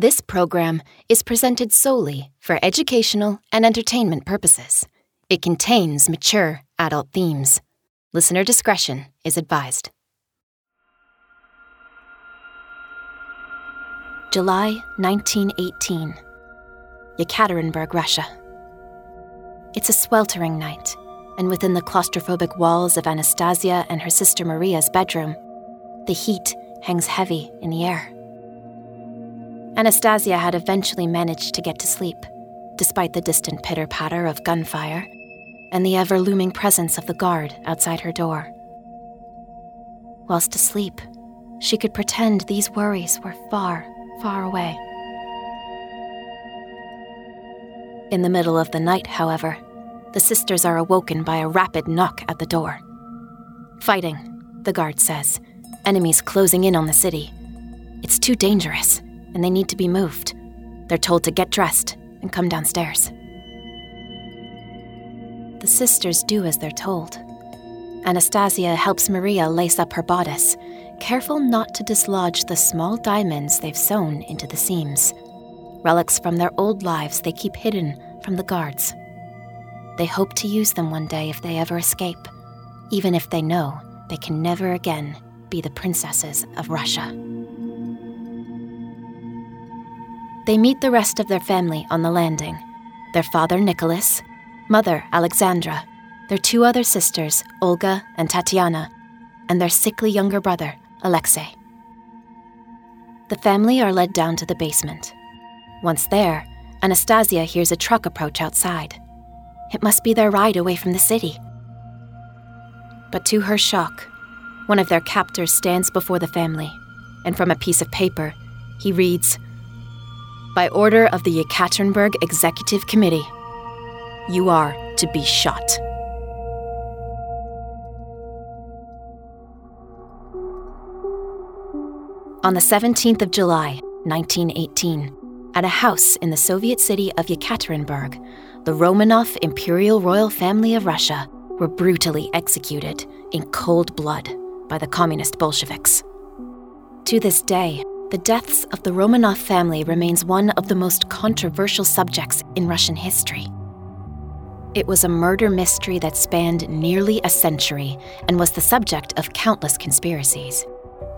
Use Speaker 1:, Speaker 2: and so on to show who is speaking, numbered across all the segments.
Speaker 1: This program is presented solely for educational and entertainment purposes. It contains mature adult themes. Listener discretion is advised. July 1918, Yekaterinburg, Russia. It's a sweltering night, and within the claustrophobic walls of Anastasia and her sister Maria's bedroom, the heat hangs heavy in the air. Anastasia had eventually managed to get to sleep, despite the distant pitter patter of gunfire and the ever looming presence of the guard outside her door. Whilst asleep, she could pretend these worries were far, far away. In the middle of the night, however, the sisters are awoken by a rapid knock at the door. Fighting, the guard says. Enemies closing in on the city. It's too dangerous, and they need to be moved. They're told to get dressed and come downstairs. The sisters do as they're told. Anastasia helps Maria lace up her bodice, careful not to dislodge the small diamonds they've sewn into the seams. Relics from their old lives they keep hidden from the guards. They hope to use them one day if they ever escape, even if they know they can never again be the princesses of Russia. They meet the rest of their family on the landing their father, Nicholas, mother, Alexandra, their two other sisters, Olga and Tatiana, and their sickly younger brother, Alexei. The family are led down to the basement. Once there, Anastasia hears a truck approach outside. It must be their ride away from the city. But to her shock, one of their captors stands before the family, and from a piece of paper, he reads By order of the Yekaterinburg Executive Committee, you are to be shot. On the 17th of July, 1918, at a house in the Soviet city of Yekaterinburg, the Romanov imperial royal family of Russia were brutally executed in cold blood by the communist Bolsheviks. To this day, the deaths of the Romanov family remains one of the most controversial subjects in Russian history. It was a murder mystery that spanned nearly a century and was the subject of countless conspiracies,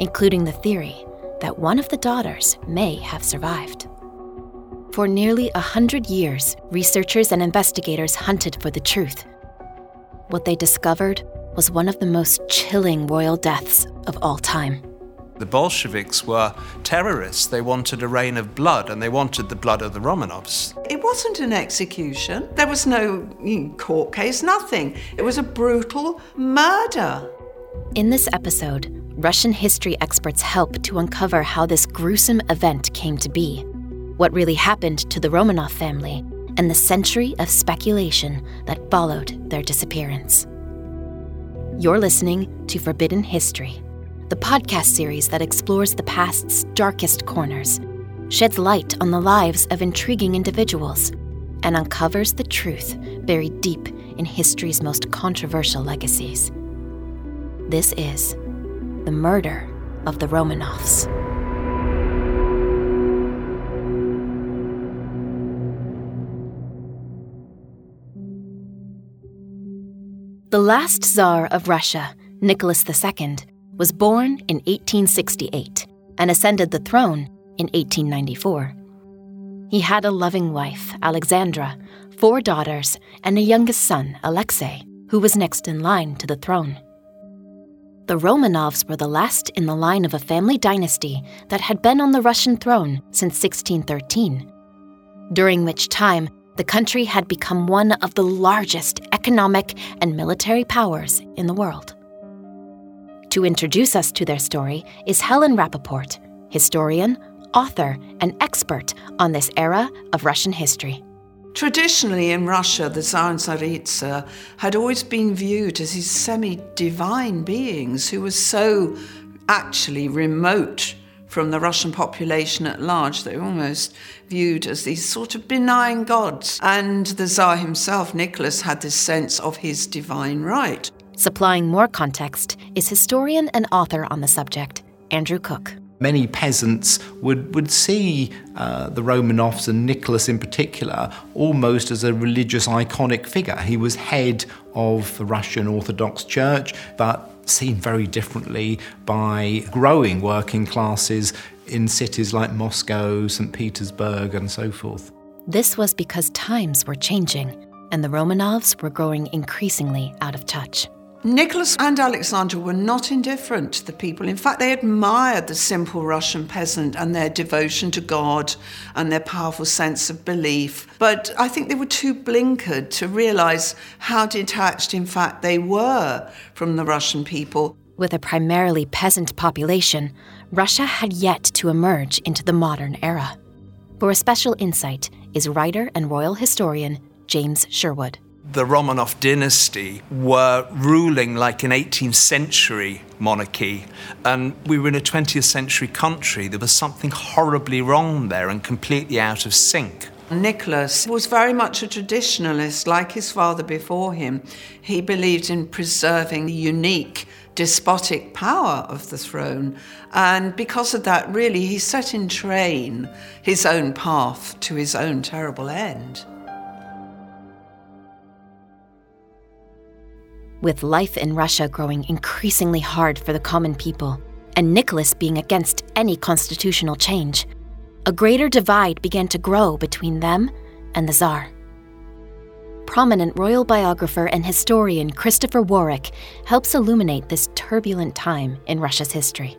Speaker 1: including the theory that one of the daughters may have survived. For nearly a hundred years, researchers and investigators hunted for the truth. What they discovered was one of the most chilling royal deaths of all time.
Speaker 2: The Bolsheviks were terrorists. They wanted a reign of blood, and they wanted the blood of the Romanovs.
Speaker 3: It wasn't an execution. There was no court case, nothing. It was a brutal murder.
Speaker 1: In this episode, Russian history experts help to uncover how this gruesome event came to be what really happened to the Romanov family, and the century of speculation that followed their disappearance. You're listening to Forbidden History, the podcast series that explores the past's darkest corners, sheds light on the lives of intriguing individuals, and uncovers the truth buried deep in history's most controversial legacies. This is The Murder of the Romanovs. The last Tsar of Russia, Nicholas II, was born in 1868 and ascended the throne in 1894. He had a loving wife, Alexandra, four daughters, and a youngest son, Alexei, who was next in line to the throne. The Romanovs were the last in the line of a family dynasty that had been on the Russian throne since 1613, during which time the country had become one of the largest economic and military powers in the world. To introduce us to their story is Helen Rappaport, historian, author, and expert on this era of Russian history.
Speaker 3: Traditionally in Russia, the Tsar and Tsaritsa had always been viewed as these semi divine beings who were so actually remote from the Russian population at large. That they were almost viewed as these sort of benign gods. And the Tsar himself, Nicholas, had this sense of his divine right.
Speaker 1: Supplying more context is historian and author on the subject, Andrew Cook.
Speaker 4: Many peasants would, would see uh, the Romanovs and Nicholas in particular almost as a religious iconic figure. He was head of the Russian Orthodox Church, but seen very differently by growing working classes in cities like Moscow, St. Petersburg, and so forth.
Speaker 1: This was because times were changing, and the Romanovs were growing increasingly out of touch.
Speaker 3: Nicholas and Alexandra were not indifferent to the people. In fact, they admired the simple Russian peasant and their devotion to God and their powerful sense of belief. But I think they were too blinkered to realize how detached, in fact, they were from the Russian people.
Speaker 1: With a primarily peasant population, Russia had yet to emerge into the modern era. For a special insight is writer and royal historian James Sherwood
Speaker 2: the Romanov dynasty were ruling like an 18th century monarchy, and we were in a 20th century country. There was something horribly wrong there and completely out of sync.
Speaker 3: Nicholas was very much a traditionalist, like his father before him. He believed in preserving the unique despotic power of the throne, and because of that, really, he set in train his own path to his own terrible end.
Speaker 1: With life in Russia growing increasingly hard for the common people, and Nicholas being against any constitutional change, a greater divide began to grow between them and the Tsar. Prominent royal biographer and historian Christopher Warwick helps illuminate this turbulent time in Russia's history.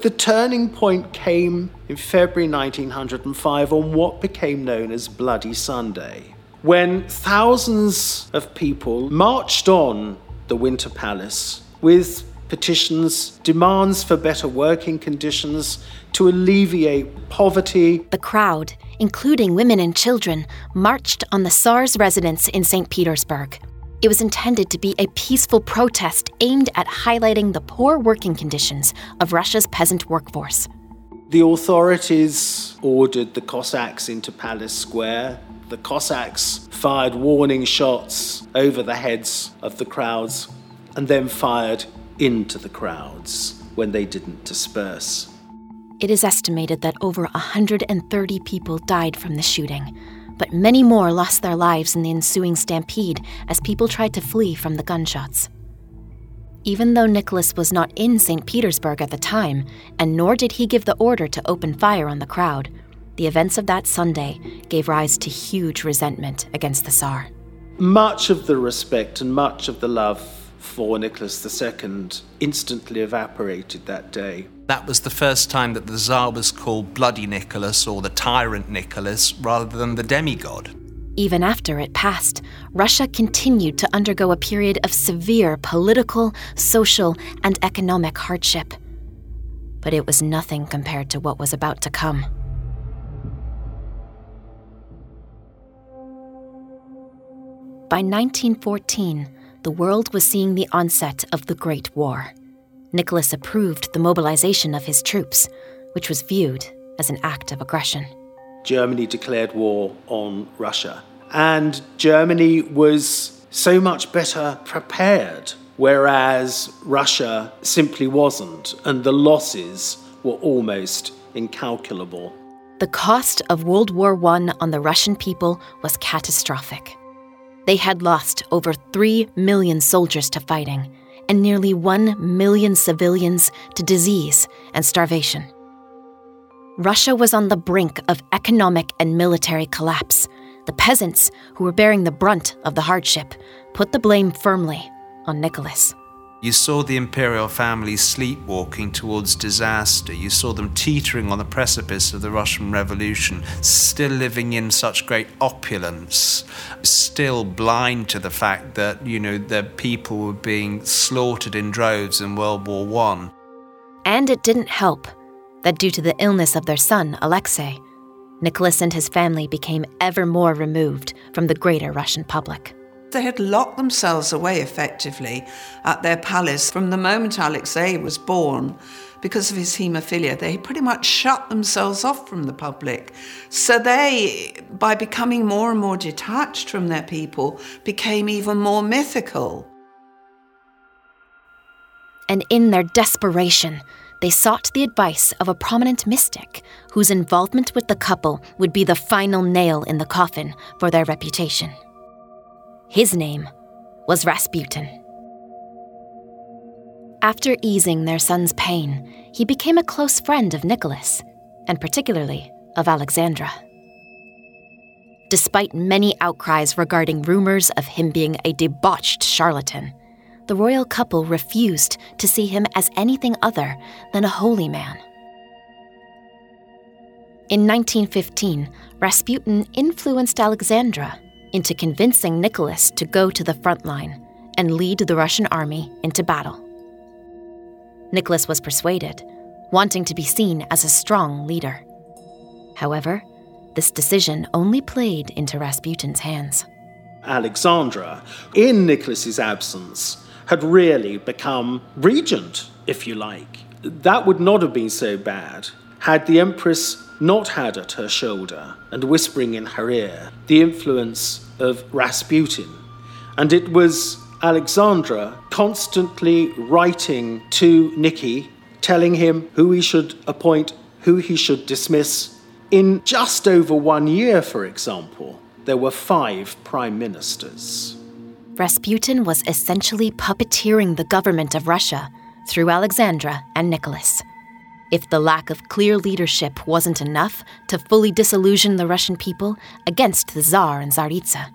Speaker 5: The turning point came in February 1905 on what became known as Bloody Sunday, when thousands of people marched on the Winter Palace with petitions, demands for better working conditions to alleviate poverty.
Speaker 1: The crowd, including women and children, marched on the Tsar's residence in St. Petersburg. It was intended to be a peaceful protest aimed at highlighting the poor working conditions of Russia's peasant workforce.
Speaker 5: The authorities ordered the Cossacks into Palace Square the Cossacks fired warning shots over the heads of the crowds and then fired into the crowds when they didn't disperse.
Speaker 1: It is estimated that over 130 people died from the shooting, but many more lost their lives in the ensuing stampede as people tried to flee from the gunshots. Even though Nicholas was not in St. Petersburg at the time, and nor did he give the order to open fire on the crowd, the events of that Sunday gave rise to huge resentment against the Tsar.
Speaker 5: Much of the respect and much of the love for Nicholas II instantly evaporated that day.
Speaker 2: That was the first time that the Tsar was called Bloody Nicholas or the Tyrant Nicholas rather than the demigod.
Speaker 1: Even after it passed, Russia continued to undergo a period of severe political, social, and economic hardship. But it was nothing compared to what was about to come. By 1914, the world was seeing the onset of the Great War. Nicholas approved the mobilization of his troops, which was viewed as an act of aggression.
Speaker 5: Germany declared war on Russia, and Germany was so much better prepared, whereas Russia simply wasn't, and the losses were almost incalculable.
Speaker 1: The cost of World War I on the Russian people was catastrophic. They had lost over 3 million soldiers to fighting and nearly 1 million civilians to disease and starvation. Russia was on the brink of economic and military collapse. The peasants, who were bearing the brunt of the hardship, put the blame firmly on Nicholas.
Speaker 2: You saw the imperial family sleepwalking towards disaster. You saw them teetering on the precipice of the Russian Revolution, still living in such great opulence, still blind to the fact that, you know, their people were being slaughtered in droves in World War One.
Speaker 1: And it didn't help that due to the illness of their son, Alexei, Nicholas and his family became ever more removed from the greater Russian public.
Speaker 3: They had locked themselves away effectively at their palace from the moment Alexei was born. Because of his haemophilia, they pretty much shut themselves off from the public. So they, by becoming more and more detached from their people, became even more mythical.
Speaker 1: And in their desperation, they sought the advice of a prominent mystic whose involvement with the couple would be the final nail in the coffin for their reputation. His name was Rasputin. After easing their son's pain, he became a close friend of Nicholas, and particularly of Alexandra. Despite many outcries regarding rumors of him being a debauched charlatan, the royal couple refused to see him as anything other than a holy man. In 1915, Rasputin influenced Alexandra into convincing Nicholas to go to the front line and lead the Russian army into battle. Nicholas was persuaded, wanting to be seen as a strong leader. However, this decision only played into Rasputin's hands.
Speaker 5: Alexandra, in Nicholas's absence, had really become regent, if you like. That would not have been so bad had the Empress not had at her shoulder and whispering in her ear the influence of Rasputin. And it was Alexandra constantly writing to Nicky, telling him who he should appoint, who he should dismiss. In just over one year, for example, there were five prime ministers.
Speaker 1: Rasputin was essentially puppeteering the government of Russia through Alexandra and Nicholas. If the lack of clear leadership wasn't enough to fully disillusion the Russian people against the Tsar and Tsaritsa,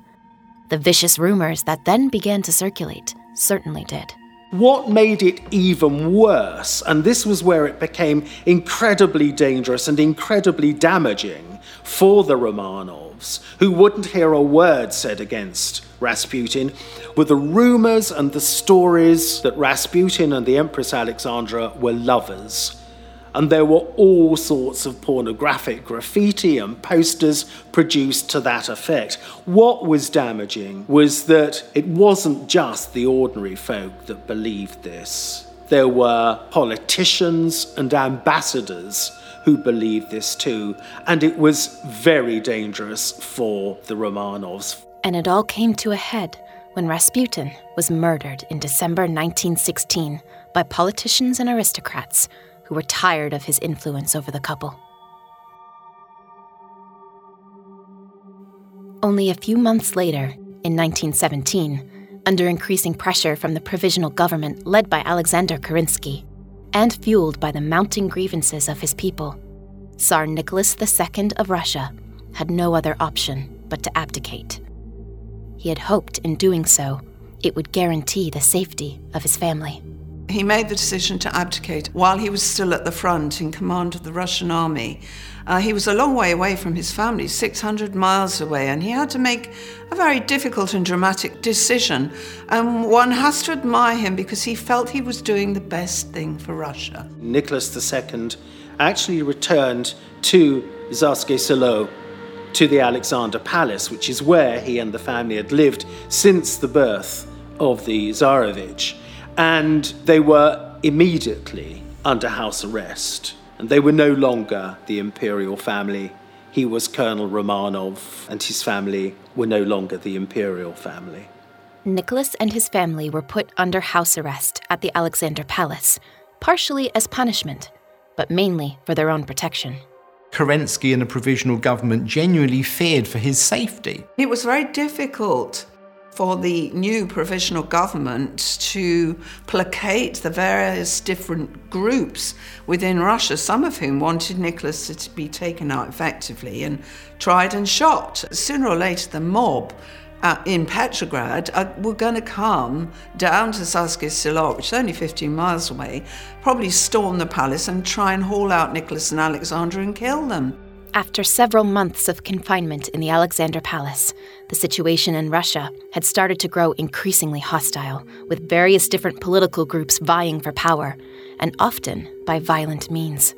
Speaker 1: the vicious rumors that then began to circulate certainly did.
Speaker 5: What made it even worse, and this was where it became incredibly dangerous and incredibly damaging for the Romanovs, who wouldn't hear a word said against Rasputin, were the rumors and the stories that Rasputin and the Empress Alexandra were lovers and there were all sorts of pornographic graffiti and posters produced to that effect. What was damaging was that it wasn't just the ordinary folk that believed this. There were politicians and ambassadors who believed this too, and it was very dangerous for the Romanovs.
Speaker 1: And it all came to a head when Rasputin was murdered in December 1916 by politicians and aristocrats who were tired of his influence over the couple. Only a few months later, in 1917, under increasing pressure from the provisional government led by Alexander Kerensky, and fueled by the mounting grievances of his people, Tsar Nicholas II of Russia had no other option but to abdicate. He had hoped in doing so, it would guarantee the safety of his family.
Speaker 3: He made the decision to abdicate while he was still at the front in command of the Russian army. Uh, he was a long way away from his family, 600 miles away, and he had to make a very difficult and dramatic decision. And one has to admire him because he felt he was doing the best thing for Russia.
Speaker 5: Nicholas II actually returned to Tsarskoye Selo, to the Alexander Palace, which is where he and the family had lived since the birth of the Tsarevich and they were immediately under house arrest. And they were no longer the imperial family. He was Colonel Romanov, and his family were no longer the imperial family.
Speaker 1: Nicholas and his family were put under house arrest at the Alexander Palace, partially as punishment, but mainly for their own protection.
Speaker 4: Kerensky and the provisional government genuinely feared for his safety.
Speaker 3: It was very difficult for the new provisional government to placate the various different groups within Russia, some of whom wanted Nicholas to be taken out effectively and tried and shot. Sooner or later, the mob uh, in Petrograd uh, were going to come down to Tsarskoye Selo, which is only 15 miles away, probably storm the palace and try and haul out Nicholas and Alexandra and kill them.
Speaker 1: After several months of confinement in the Alexander Palace, the situation in Russia had started to grow increasingly hostile, with various different political groups vying for power, and often by violent means.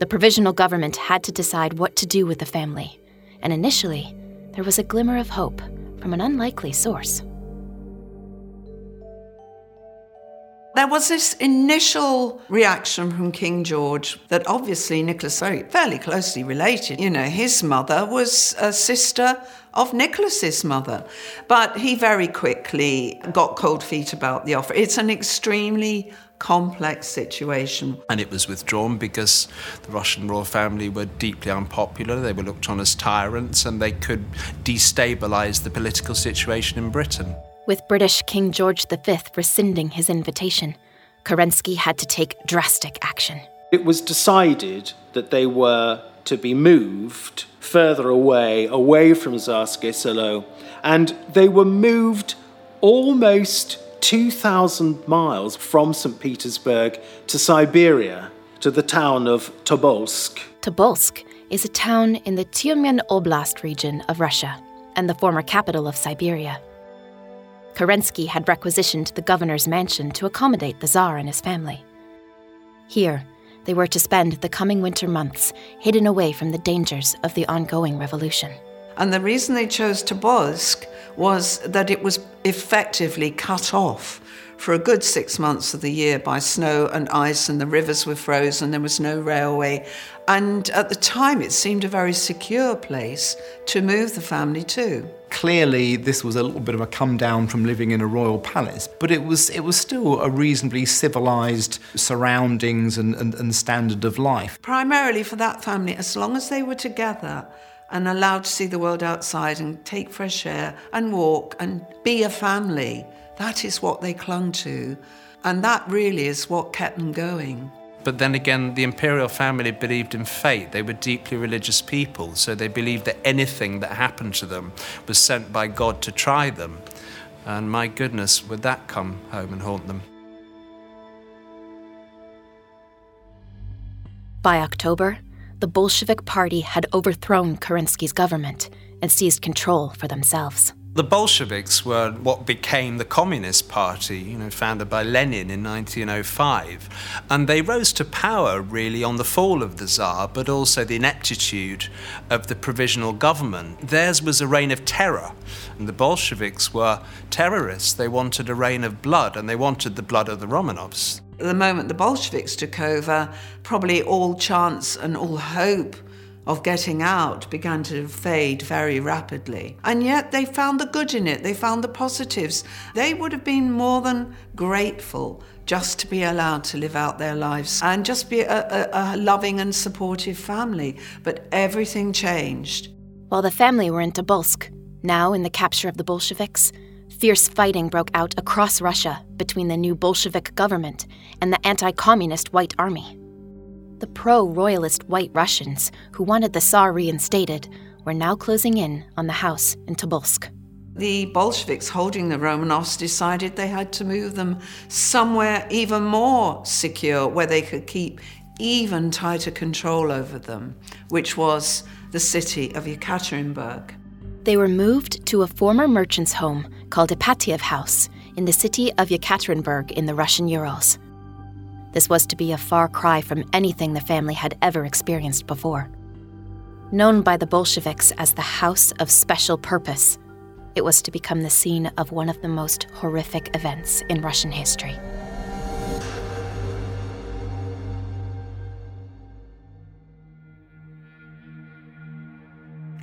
Speaker 1: The provisional government had to decide what to do with the family, and initially, there was a glimmer of hope from an unlikely source.
Speaker 3: There was this initial reaction from King George that obviously Nicholas very fairly closely related. You know, his mother was a sister of Nicholas's mother, but he very quickly got cold feet about the offer. It's an extremely complex situation.
Speaker 2: And it was withdrawn because the Russian royal family were deeply unpopular. They were looked on as tyrants and they could destabilise the political situation in Britain.
Speaker 1: With British King George V rescinding his invitation, Kerensky had to take drastic action.
Speaker 5: It was decided that they were to be moved further away, away from Tsarskoye Selo, and they were moved almost 2,000 miles from St. Petersburg to Siberia, to the town of Tobolsk.
Speaker 1: Tobolsk is a town in the Tyumen Oblast region of Russia and the former capital of Siberia. Kerensky had requisitioned the governor's mansion to accommodate the Tsar and his family. Here, they were to spend the coming winter months hidden away from the dangers of the ongoing revolution.
Speaker 3: And the reason they chose Tobolsk was that it was effectively cut off for a good six months of the year by snow and ice, and the rivers were frozen, there was no railway. And at the time, it seemed a very secure place to move the family to.
Speaker 4: Clearly, this was a little bit of a come down from living in a royal palace, but it was, it was still a reasonably civilized surroundings and, and, and standard of life.
Speaker 3: Primarily for that family, as long as they were together, and allowed to see the world outside and take fresh air and walk and be a family. That is what they clung to. And that really is what kept them going.
Speaker 2: But then again, the imperial family believed in fate. They were deeply religious people, so they believed that anything that happened to them was sent by God to try them. And my goodness, would that come home and haunt them?
Speaker 1: By October, the Bolshevik Party had overthrown Kerensky's government and seized control for themselves.
Speaker 2: The Bolsheviks were what became the Communist Party, you know, founded by Lenin in 1905. And they rose to power really on the fall of the Tsar, but also the ineptitude of the provisional government. Theirs was a reign of terror. And the Bolsheviks were terrorists. They wanted a reign of blood, and they wanted the blood of the Romanovs.
Speaker 3: The moment the Bolsheviks took over, probably all chance and all hope of getting out began to fade very rapidly. And yet they found the good in it, they found the positives. They would have been more than grateful just to be allowed to live out their lives and just be a, a, a loving and supportive family. But everything changed.
Speaker 1: While the family were in Tobolsk, now in the capture of the Bolsheviks, fierce fighting broke out across Russia between the new Bolshevik government and the anti communist White Army. The pro royalist White Russians, who wanted the Tsar reinstated, were now closing in on the house in Tobolsk.
Speaker 3: The Bolsheviks holding the Romanovs decided they had to move them somewhere even more secure where they could keep even tighter control over them, which was the city of Yekaterinburg.
Speaker 1: They were moved to a former merchant's home called Ipatiev House in the city of Yekaterinburg in the Russian Urals. This was to be a far cry from anything the family had ever experienced before. Known by the Bolsheviks as the House of Special Purpose, it was to become the scene of one of the most horrific events in Russian history.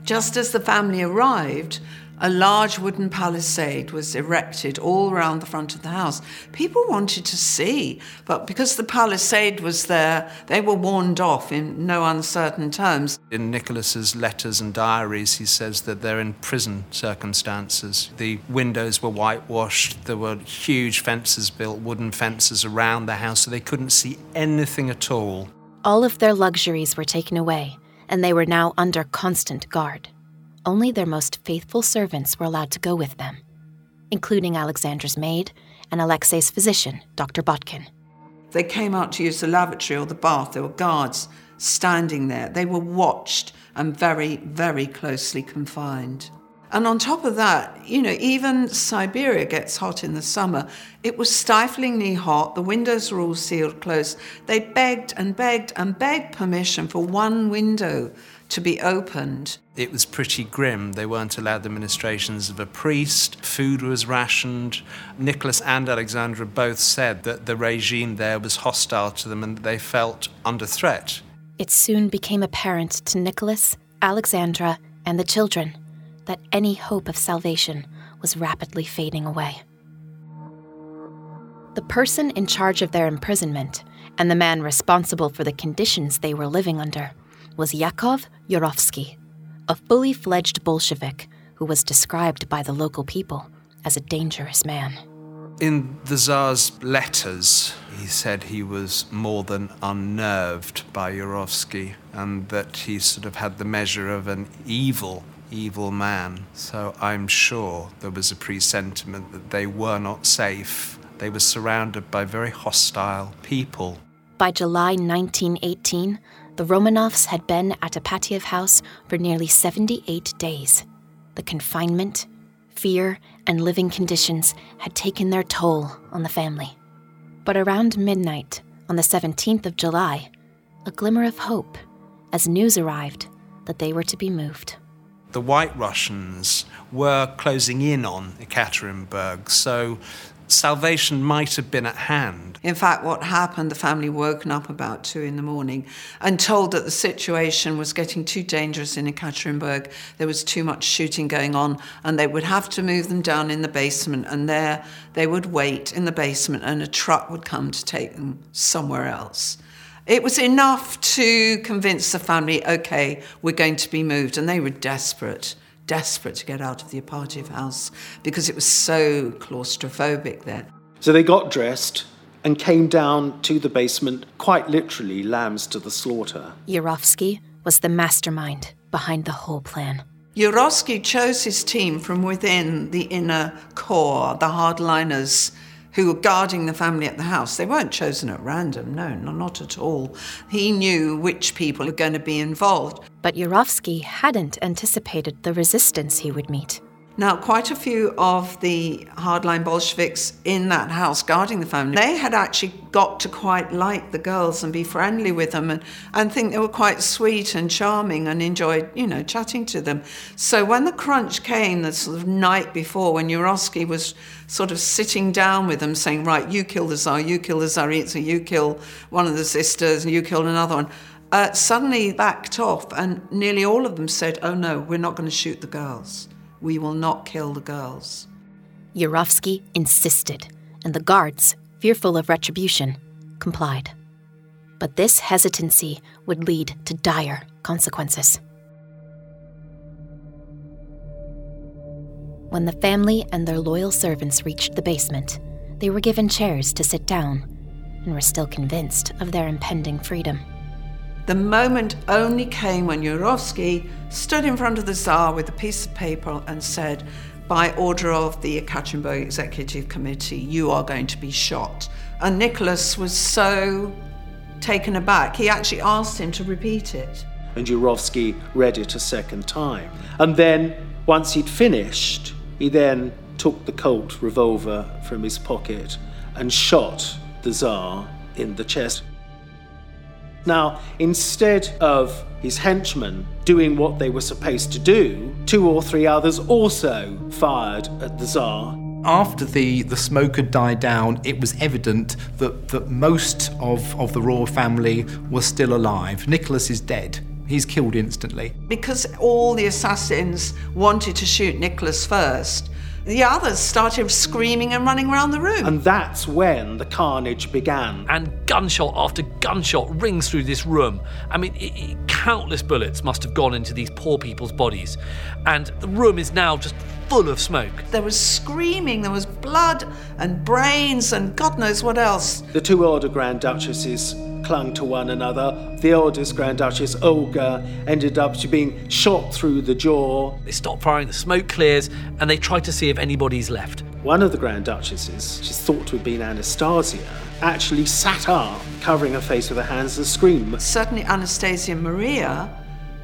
Speaker 3: Just as the family arrived, a large wooden palisade was erected all around the front of the house. People wanted to see, but because the palisade was there, they were warned off in no uncertain terms.
Speaker 2: In Nicholas's letters and diaries, he says that they're in prison circumstances. The windows were whitewashed, there were huge fences built, wooden fences around the house, so they couldn't see anything at all.
Speaker 1: All of their luxuries were taken away, and they were now under constant guard only their most faithful servants were allowed to go with them, including Alexandra's maid and Alexei's physician, Dr. Botkin.
Speaker 3: They came out to use the lavatory or the bath. There were guards standing there. They were watched and very, very closely confined. And on top of that, you know, even Siberia gets hot in the summer. It was stiflingly hot. The windows were all sealed close. They begged and begged and begged permission for one window to be opened.
Speaker 2: It was pretty grim. They weren't allowed the ministrations of a priest, food was rationed. Nicholas and Alexandra both said that the regime there was hostile to them and they felt under threat.
Speaker 1: It soon became apparent to Nicholas, Alexandra, and the children that any hope of salvation was rapidly fading away. The person in charge of their imprisonment and the man responsible for the conditions they were living under was Yakov Yurovsky, a fully fledged Bolshevik who was described by the local people as a dangerous man.
Speaker 2: In the Tsar's letters, he said he was more than unnerved by Yurovsky and that he sort of had the measure of an evil, evil man. So I'm sure there was a presentiment that they were not safe. They were surrounded by very hostile people.
Speaker 1: By July 1918, the Romanovs had been at Ipatiev house for nearly 78 days. The confinement, fear, and living conditions had taken their toll on the family. But around midnight on the 17th of July, a glimmer of hope as news arrived that they were to be moved.
Speaker 2: The White Russians were closing in on Ekaterinburg, so salvation might have been at hand.
Speaker 3: In fact, what happened, the family woken up about two in the morning and told that the situation was getting too dangerous in Ekaterinburg. There was too much shooting going on, and they would have to move them down in the basement. And there they would wait in the basement, and a truck would come to take them somewhere else. It was enough to convince the family, okay, we're going to be moved. And they were desperate desperate to get out of the Ipatiev house because it was so claustrophobic there.
Speaker 5: So they got dressed and came down to the basement, quite literally lambs to the slaughter.
Speaker 1: Yurovsky was the mastermind behind the whole plan.
Speaker 3: Yurovsky chose his team from within the inner core, the hardliners who were guarding the family at the house. They weren't chosen at random, no, not at all. He knew which people were going to be involved.
Speaker 1: But Yurovsky hadn't anticipated the resistance he would meet.
Speaker 3: Now, quite a few of the hardline Bolsheviks in that house guarding the family, they had actually got to quite like the girls and be friendly with them and, and think they were quite sweet and charming and enjoyed, you know, chatting to them. So when the crunch came, the sort of night before, when Yurovsky was sort of sitting down with them saying, right, you kill the Tsar, you kill the Tsaritsa, you kill one of the sisters, and you kill another one, uh, suddenly backed off and nearly all of them said, oh no, we're not going to shoot the girls. We will not kill the girls.
Speaker 1: Yurovsky insisted, and the guards, fearful of retribution, complied. But this hesitancy would lead to dire consequences. When the family and their loyal servants reached the basement, they were given chairs to sit down and were still convinced of their impending freedom.
Speaker 3: The moment only came when Yurovsky stood in front of the Tsar with a piece of paper and said, by order of the Ekaterinburg Executive Committee, you are going to be shot. And Nicholas was so taken aback, he actually asked him to repeat it.
Speaker 5: And Yurovsky read it a second time. And then, once he'd finished, he then took the Colt revolver from his pocket and shot the Tsar in the chest. Now, instead of his henchmen doing what they were supposed to do, two or three others also fired at the Tsar.
Speaker 4: After the, the smoke had died down, it was evident that, that most of, of the royal family was still alive. Nicholas is dead. He's killed instantly.
Speaker 3: Because all the assassins wanted to shoot Nicholas first, the others started screaming and running around the room.
Speaker 5: And that's when the carnage began.
Speaker 6: And gunshot after gunshot rings through this room. I mean, it, it, countless bullets must have gone into these poor people's bodies. And the room is now just full of smoke.
Speaker 3: There was screaming, there was blood and brains and God knows what else.
Speaker 5: The two older Grand Duchesses clung to one another. The oldest Grand Duchess, Olga, ended up being shot through the jaw.
Speaker 6: They stop firing, the smoke clears, and they try to see if anybody's left.
Speaker 5: One of the Grand Duchesses, she's thought to have been Anastasia, actually sat up, covering her face with her hands and screamed.
Speaker 3: Certainly, Anastasia Maria,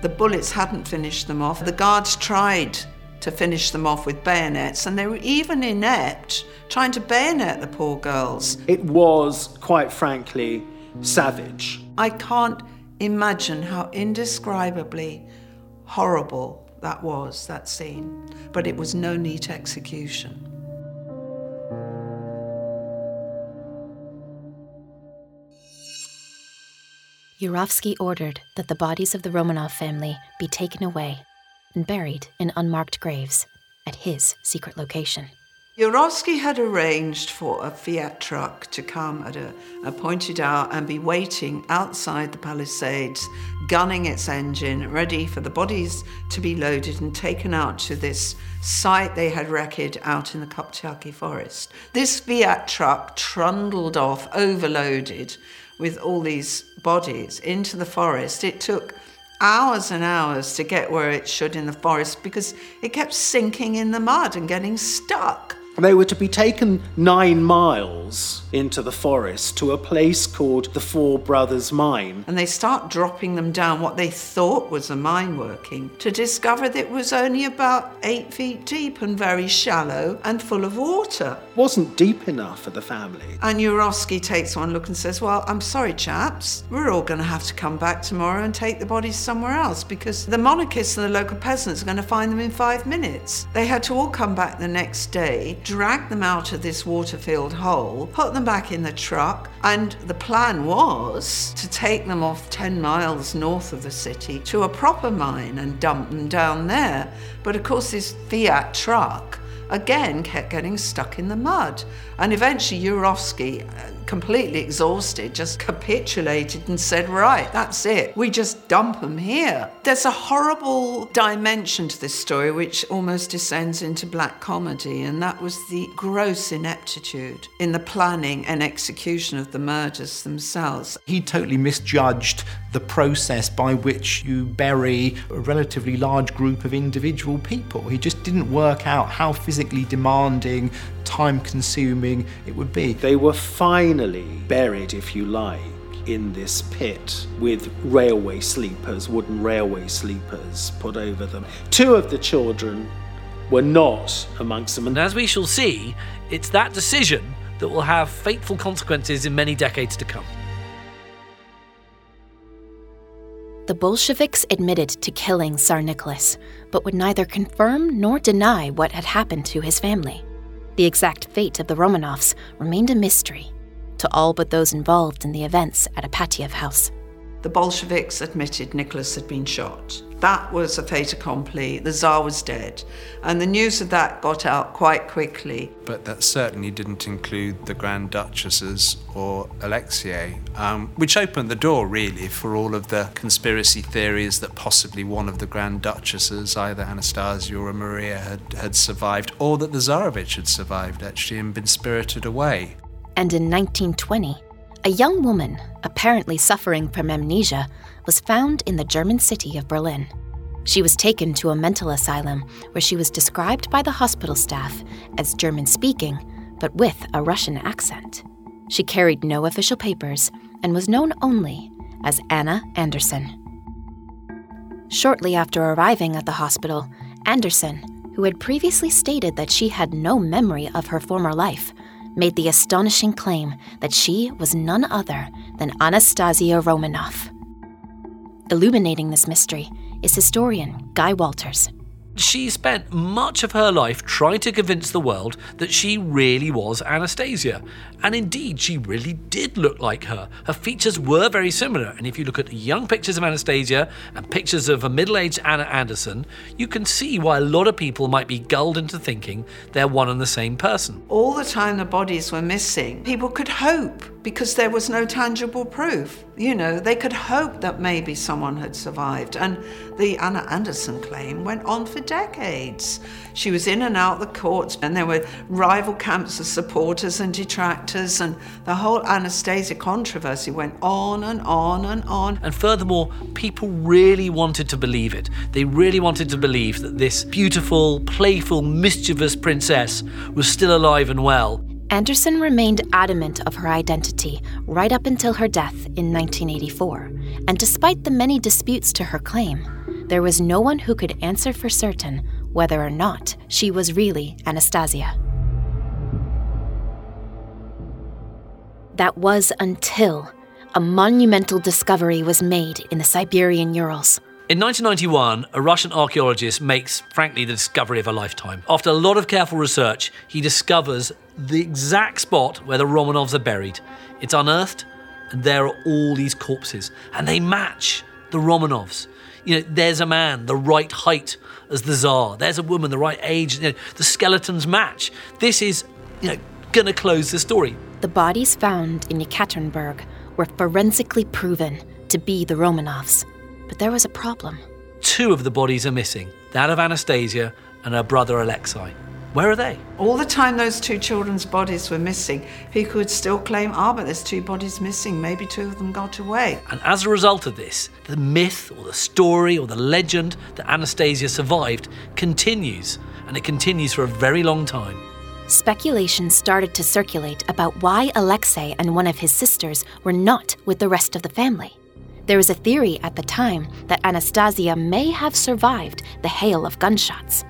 Speaker 3: the bullets hadn't finished them off. The guards tried to finish them off with bayonets, and they were even inept trying to bayonet the poor girls.
Speaker 5: It was, quite frankly, savage.
Speaker 3: I can't imagine how indescribably horrible that was, that scene. But it was no neat execution.
Speaker 1: Yurovsky ordered that the bodies of the Romanov family be taken away and buried in unmarked graves at his secret location.
Speaker 3: Yurovsky had arranged for a Fiat truck to come at a appointed hour and be waiting outside the Palisades, gunning its engine, ready for the bodies to be loaded and taken out to this site they had wrecked out in the Koptyaki forest. This Fiat truck trundled off, overloaded with all these bodies into the forest. It took hours and hours to get where it should in the forest because it kept sinking in the mud and getting stuck.
Speaker 5: They were to be taken nine miles into the forest to a place called the Four Brothers Mine.
Speaker 3: And they start dropping them down what they thought was a mine working to discover that it was only about eight feet deep and very shallow and full of water.
Speaker 5: Wasn't deep enough for the family.
Speaker 3: And Yurovsky takes one look and says, Well, I'm sorry, chaps, we're all going to have to come back tomorrow and take the bodies somewhere else because the monarchists and the local peasants are going to find them in five minutes. They had to all come back the next day drag them out of this water filled hole, put them back in the truck, and the plan was to take them off 10 miles north of the city to a proper mine and dump them down there. But of course, this Fiat truck again kept getting stuck in the mud. And eventually, Yurovsky, completely exhausted, just capitulated and said, Right, that's it. We just dump them here. There's a horrible dimension to this story which almost descends into black comedy, and that was the gross ineptitude in the planning and execution of the murders themselves.
Speaker 4: He totally misjudged the process by which you bury a relatively large group of individual people. He just didn't work out how physically demanding, time consuming it would be.
Speaker 5: They were finally buried, if you like, in this pit with railway sleepers, wooden railway sleepers put over them. Two of the children were not amongst them.
Speaker 6: And as we shall see, it's that decision that will have fateful consequences in many decades to come.
Speaker 1: The Bolsheviks admitted to killing Tsar Nicholas, but would neither confirm nor deny what had happened to his family. The exact fate of the Romanovs remained a mystery to all but those involved in the events at Ipatiev House.
Speaker 3: The Bolsheviks admitted Nicholas had been shot. That was a fait accompli. The Tsar was dead. And the news of that got out quite quickly.
Speaker 2: But that certainly didn't include the Grand Duchesses or Alexei, um, which opened the door really for all of the conspiracy theories that possibly one of the Grand Duchesses, either Anastasia or Maria, had, had survived, or that the Tsarevich had survived actually and been spirited away.
Speaker 1: And in 1920, a young woman, apparently suffering from amnesia, was found in the German city of Berlin. She was taken to a mental asylum where she was described by the hospital staff as German speaking, but with a Russian accent. She carried no official papers and was known only as Anna Anderson. Shortly after arriving at the hospital, Anderson, who had previously stated that she had no memory of her former life, made the astonishing claim that she was none other than Anastasia Romanoff. Illuminating this mystery is historian Guy Walters.
Speaker 6: She spent much of her life trying to convince the world that she really was Anastasia. And indeed, she really did look like her. Her features were very similar. And if you look at young pictures of Anastasia and pictures of a middle aged Anna Anderson, you can see why a lot of people might be gulled into thinking they're one and the same person.
Speaker 3: All the time the bodies were missing, people could hope because there was no tangible proof. You know, they could hope that maybe someone had survived. And the Anna Anderson claim went on for decades. She was in and out the courts, and there were rival camps of supporters and detractors, and the whole Anastasia controversy went on and on and on.
Speaker 6: And furthermore, people really wanted to believe it. They really wanted to believe that this beautiful, playful, mischievous princess was still alive and well.
Speaker 1: Anderson remained adamant of her identity right up until her death in 1984, and despite the many disputes to her claim, there was no one who could answer for certain whether or not she was really Anastasia. That was until a monumental discovery was made in the Siberian Urals.
Speaker 6: In 1991, a Russian archaeologist makes, frankly, the discovery of a lifetime. After a lot of careful research, he discovers the exact spot where the Romanovs are buried. It's unearthed, and there are all these corpses, and they match the Romanovs. You know, there's a man the right height as the Tsar. There's a woman the right age. You know, the skeletons match. This is, you know, to close the story.
Speaker 1: The bodies found in Yekaterinburg were forensically proven to be the Romanovs. But there was a problem.
Speaker 6: Two of the bodies are missing that of Anastasia and her brother Alexei. Where are they?
Speaker 3: All the time those two children's bodies were missing, people would still claim, ah, but there's two bodies missing. Maybe two of them got away.
Speaker 6: And as a result of this, the myth or the story or the legend that Anastasia survived continues. And it continues for a very long time.
Speaker 1: Speculation started to circulate about why Alexei and one of his sisters were not with the rest of the family. There was a theory at the time that Anastasia may have survived the hail of gunshots.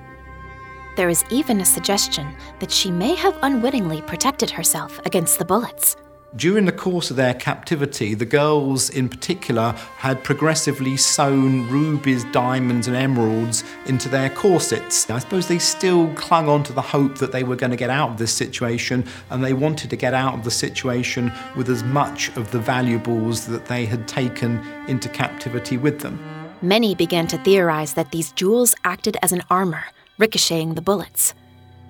Speaker 1: There is even a suggestion that she may have unwittingly protected herself against the bullets.
Speaker 4: During the course of their captivity, the girls in particular had progressively sewn rubies, diamonds, and emeralds into their corsets. I suppose they still clung on to the hope that they were going to get out of this situation, and they wanted to get out of the situation with as much of the valuables that they had taken into captivity with them.
Speaker 1: Many began to theorize that these jewels acted as an armor ricocheting the bullets.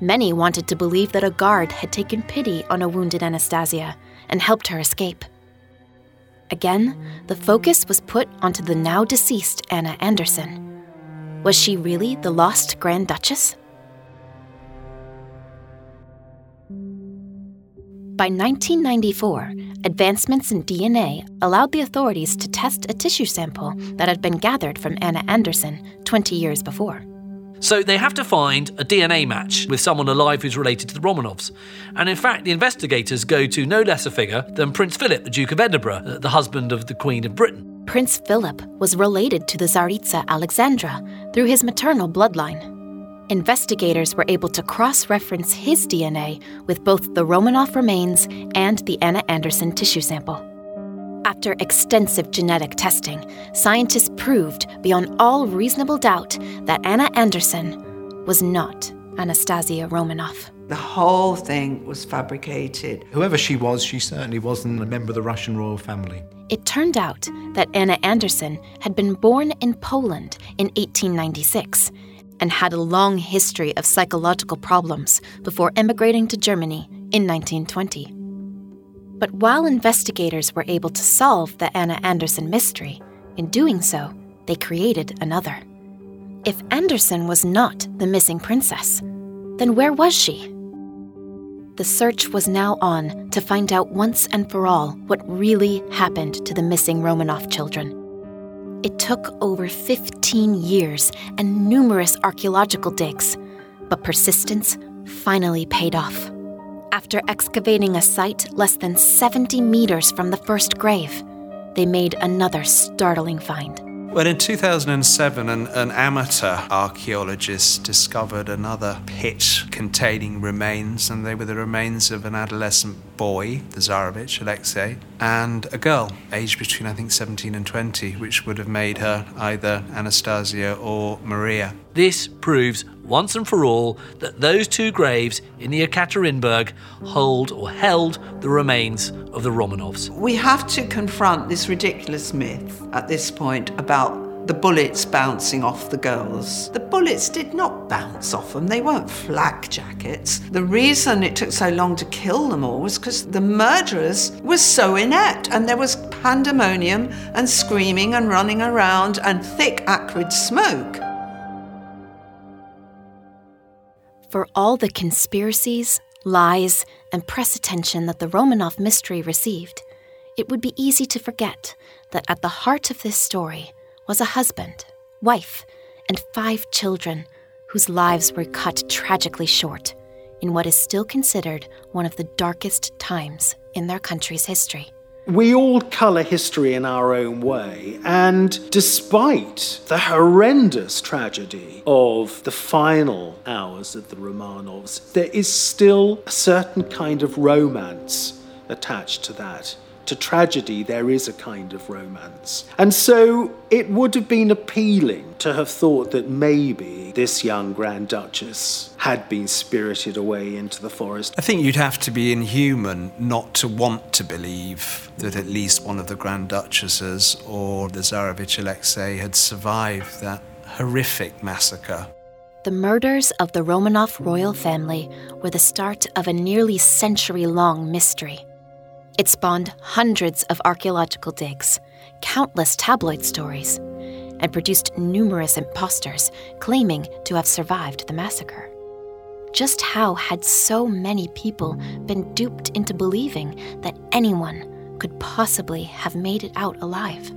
Speaker 1: Many wanted to believe that a guard had taken pity on a wounded Anastasia and helped her escape. Again, the focus was put onto the now deceased Anna Anderson. Was she really the lost Grand Duchess? By 1994, advancements in DNA allowed the authorities to test a tissue sample that had been gathered from Anna Anderson 20 years before.
Speaker 6: So they have to find a DNA match with someone alive who's related to the Romanovs. And in fact, the investigators go to no less a figure than Prince Philip, the Duke of Edinburgh, uh, the husband of the Queen of Britain.
Speaker 1: Prince Philip was related to the Tsaritsa Alexandra through his maternal bloodline. Investigators were able to cross reference his DNA with both the Romanov remains and the Anna Anderson tissue sample. After extensive genetic testing, scientists proved beyond all reasonable doubt that Anna Anderson was not Anastasia Romanov.
Speaker 3: The whole thing was fabricated.
Speaker 4: Whoever she was, she certainly wasn't a member of the Russian royal family.
Speaker 1: It turned out that Anna Anderson had been born in Poland in 1896 and had a long history of psychological problems before emigrating to Germany in 1920. But while investigators were able to solve the Anna Anderson mystery, in doing so, they created another. If Anderson was not the missing princess, then where was she? The search was now on to find out once and for all what really happened to the missing Romanov children. It took over 15 years and numerous archaeological digs, but persistence finally paid off after excavating a site less than 70 meters from the first grave, they made another startling find.
Speaker 2: Well, in 2007, an, an, amateur archaeologist discovered another pit containing remains, and they were the remains of an adolescent boy, the Tsarevich, Alexei, and a girl aged between, I think, 17 and 20, which would have made her either Anastasia or Maria.
Speaker 6: This proves once and for all that those two graves in the Ekaterinburg hold or held the remains of the Romanovs.
Speaker 3: We have to confront this ridiculous myth at this point about the bullets bouncing off the girls. The bullets did not bounce off them, they weren't flak jackets. The reason it took so long to kill them all was because the murderers were so inept and there was pandemonium and screaming and running around and thick acrid smoke.
Speaker 1: For all the conspiracies, lies, and press attention that the Romanov mystery received, it would be easy to forget that at the heart of this story was a husband, wife, and five children whose lives were cut tragically short in what is still considered one of the darkest times in their country's history.
Speaker 5: We all colour history in our own way, and despite the horrendous tragedy of the final hours of the Romanovs, there is still a certain kind of romance attached to that to tragedy, there is a kind of romance. And so it would have been appealing to have thought that maybe this young Grand Duchess had been spirited away into the forest.
Speaker 2: I think you'd have to be inhuman not to want to believe that at least one of the Grand Duchesses or the Tsarevich Alexei had survived that horrific massacre.
Speaker 1: The murders of the Romanov royal family were the start of a nearly century long mystery. It spawned hundreds of archaeological digs, countless tabloid stories, and produced numerous imposters claiming to have survived the massacre. Just how had so many people been duped into believing that anyone could possibly have made it out alive?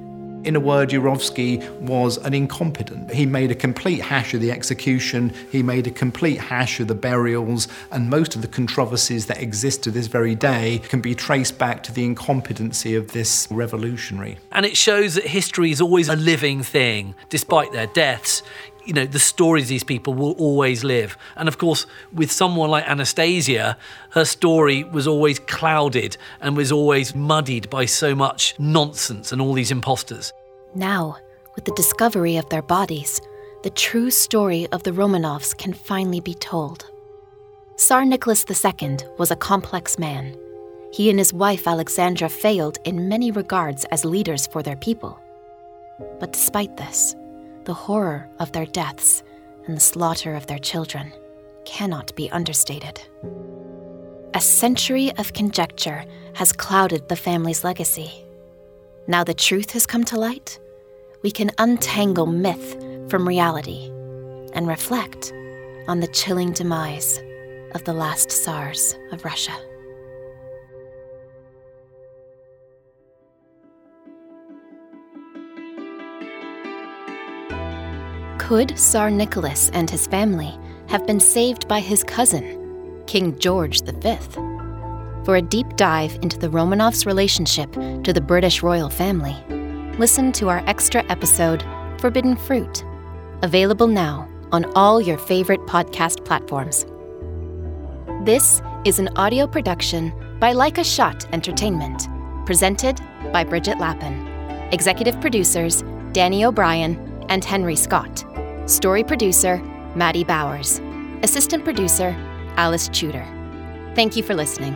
Speaker 4: In a word, Yurovsky was an incompetent. He made a complete hash of the execution, he made a complete hash of the burials, and most of the controversies that exist to this very day can be traced back to the incompetency of this revolutionary.
Speaker 6: And it shows that history is always a living thing, despite their deaths you know the stories these people will always live. And of course with someone like anastasia her story was always clouded and was always muddied by so much nonsense and all these imposters.
Speaker 1: Now with the discovery of their bodies the true story of the romanovs can finally be told. Tsar nicholas ii was a complex man. He and his wife alexandra failed in many regards as leaders for their people. But despite this the horror of their deaths and the slaughter of their children cannot be understated. A century of conjecture has clouded the family's legacy. Now the truth has come to light, we can untangle myth from reality and reflect on the chilling demise of the last Tsars of Russia. Could Tsar Nicholas and his family have been saved by his cousin, King George V? For a deep dive into the Romanovs' relationship to the British royal family, listen to our extra episode, Forbidden Fruit, available now on all your favorite podcast platforms. This is an audio production by Like a Shot Entertainment, presented by Bridget Lappin. Executive producers Danny O'Brien and Henry Scott. Story producer, Maddie Bowers. Assistant producer, Alice Tudor. Thank you for listening.